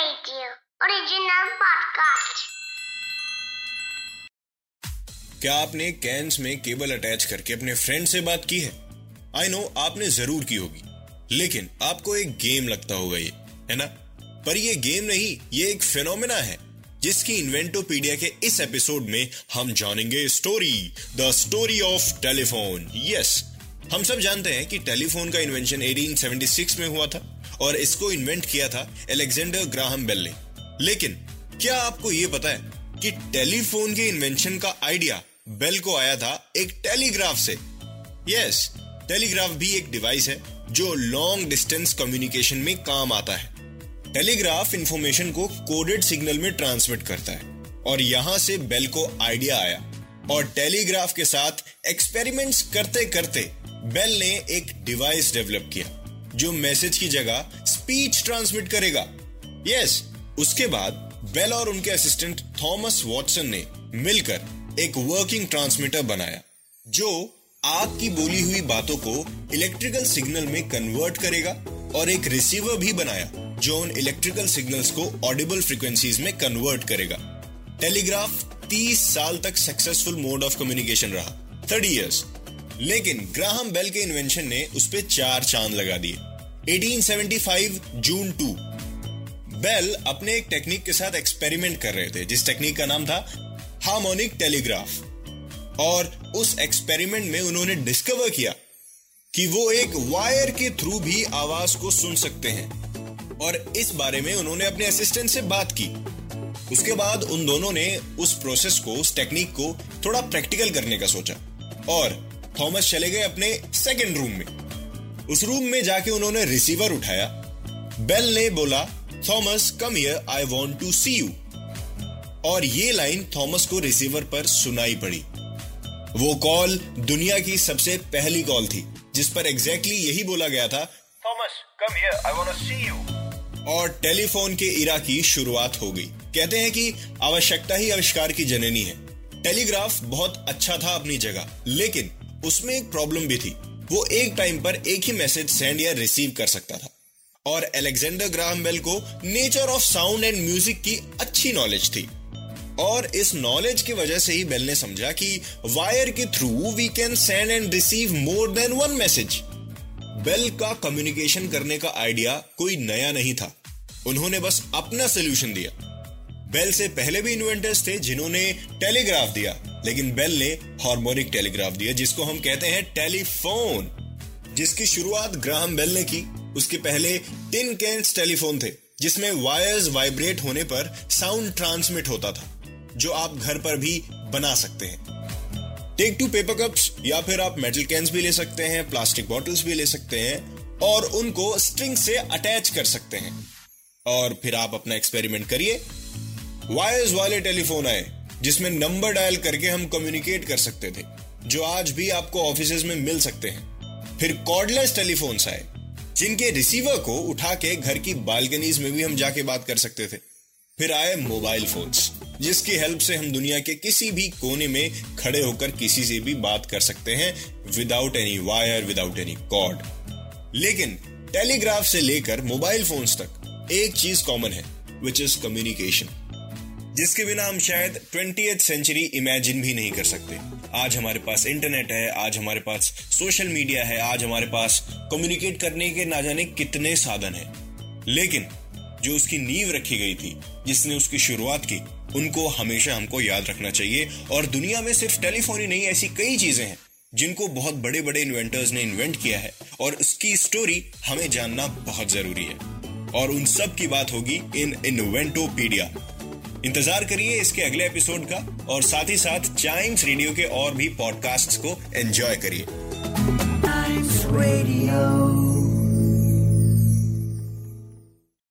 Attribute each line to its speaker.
Speaker 1: Radio, original
Speaker 2: क्या आपने cans में केबल अटैच करके अपने फ्रेंड से बात की है? आई नो आपने ज़रूर की होगी। लेकिन आपको एक गेम लगता होगा ये है ना? पर ये गेम नहीं ये एक फिनोमिना है जिसकी इन्वेंटोपीडिया के इस एपिसोड में हम जानेंगे story the story of telephone yes हम सब जानते हैं कि टेलीफोन का इन्वेंशन 1876 में हुआ था। और इसको इन्वेंट किया था एलेक्जेंडर ग्राहम बेल ने। लेकिन, क्या आपको यह पता है कि टेलीफोन के इन्वेंशन का आइडिया बेल को आया था एक टेलीग्राफ से? यस टेलीग्राफ भी एक डिवाइस है जो लॉन्ग डिस्टेंस कम्युनिकेशन में काम आता है। टेलीग्राफ इंफॉर्मेशन को कोडेड सिग्नल में ट्रांसमिट करता है और यहाँ से बेल को आइडिया आया और टेलीग्राफ के साथ एक्सपेरिमेंट्स करते करते बेल ने एक डिवाइस डेवलप किया। जो मैसेज की जगह स्पीच ट्रांसमिट करेगा। यस yes, उसके बाद बेल और उनके असिस्टेंट थॉमस वॉटसन ने मिलकर एक वर्किंग ट्रांसमीटर बनाया जो आग की बोली हुई बातों को इलेक्ट्रिकल सिग्नल में कन्वर्ट करेगा और एक रिसीवर भी बनाया जो उन इलेक्ट्रिकल सिग्नल्स को ऑडिबल फ्रीक्वेंसीज में कन्वर्ट करेगा। टेलीग्राफ 30 साल तक सक्सेसफुल मोड ऑफ़ कम्युनिकेशन रहा। 30 इयर्स लेकिन ग्राहम बेल के इन्वेंशन ने उस पर चार चाँद लगा दिए। 1875 जून 2 बेल अपने एक टेक्निक के साथ एक्सपेरिमेंट कर रहे थे, जिस टेक्निक का नाम था हार्मोनिक टेलीग्राफ और उस एक्सपेरिमेंट में उन्होंने डिस्कवर किया कि वो एक वायर के थ्रू भी आवाज़ को सुन सकते हैं। और इस बारे में उन्होंने अपने असिस्टेंट से बात की। उसके बाद उन दोनों ने उस प्रोसेस को, उस टेक्निक को थोड़ा प्रैक्टिकल करने का सोचा। और थॉमस चले गए अपने सेकेंड रूम में। उस रूम में जाके उन्होंने रिसीवर उठाया। बेल ने बोला, Thomas come here I want to see you और ये लाइन थॉमस को रिसीवर पर सुनाई पड़ी। वो कॉल दुनिया की सबसे पहली कॉल थी, जिस पर एग्जैक्टली exactly यही बोला गया था, Thomas come here I want to see you और टेलीफोन के इरा की शुरुआत हो गई। कहते हैं कि आवश्यकता ही आविष्कार की जननी है। टेलीग्राफ बहुत अच्छा था अपनी जगह, लेकिन उसमें एक प्रॉब्लम भी थी। वो एक टाइम पर एक ही मैसेज सेंड या रिसीव कर सकता था। और अलेक्जेंडर ग्राहम बेल को nature of sound and music की अच्छी नॉलेज थी। और इस नॉलेज की वजह से ही बेल ने समझा कि वायर के through we can send and receive more than one message Bell का कम्युनिकेशन करने का आइडिया कोई नया नहीं था। उन्होंने बस अपना सोल्यूशन दिया। बेल से पहले भी इन्वेंटर्स थे जिन्होंने टेलीग्राफ दिया। लेकिन बेल ने हार्मोनिक टेलीग्राफ दिया, जिसको हम कहते हैं टेलीफोन, जिसकी शुरुआत ग्राहम बेल ने की। उसके पहले टिन कैंस टेलीफोन थे, जिसमें वायर्स वाइब्रेट होने पर साउंड ट्रांसमिट होता था, जो आप घर पर भी बना सकते हैं। टेक टू पेपर कप्स या फिर आप मेटल कैंस भी ले सकते हैं प्लास्टिक बॉटल्स भी ले सकते हैं, और उनको स्ट्रिंग से अटैच कर सकते हैं। और फिर आप अपना एक्सपेरिमेंट करिए। वायर्स वाले टेलीफोन आए। जिसमें नंबर डायल करके हम कम्युनिकेट कर सकते थे, जो आज भी आपको ऑफ़िस में मिल सकते हैं। फिर कॉर्डलेस टेलीफोन्स आए, जिनके रिसीवर को उठा के घर की बालकनीज में भी हम जाके बात कर सकते थे। फिर आए मोबाइल फोन्स जिसकी हेल्प से हम दुनिया के किसी भी कोने में खड़े होकर किसी से भी बात कर सकते हैं without any wire without any cord लेकिन टेलीग्राफ से लेकर मोबाइल फोन्स तक, एक चीज़ कॉमन है विच इज़ कम्युनिकेशन जिसके बिना हम शायद ट्वेंटी सेंचुरी इमेजिन भी नहीं कर सकते। आज हमारे पास इंटरनेट है, आज हमारे पास सोशल मीडिया है, आज हमारे पास कम्युनिकेट करने के ना जाने कितने साधन हैं। लेकिन जो उसकी नींव रखी गई थी, जिसने उसकी शुरुआत की, उनको हमेशा हमको याद रखना चाहिए। और दुनिया में सिर्फ़ टेलीफोन ही नहीं, ऐसी कई चीज़ें हैं, जिनको बहुत बड़े बड़े इन्वेंटर्स ने इन्वेंट किया है। और उसकी स्टोरी हमें जानना बहुत ज़रूरी है। और उन सब की बात होगी इन इन्वेंटोपीडिया इंतज़ार करिए इसके अगले एपिसोड का और साथ ही साथ चाइम्स रेडियो के और भी पॉडकास्ट को एंजॉय करिए.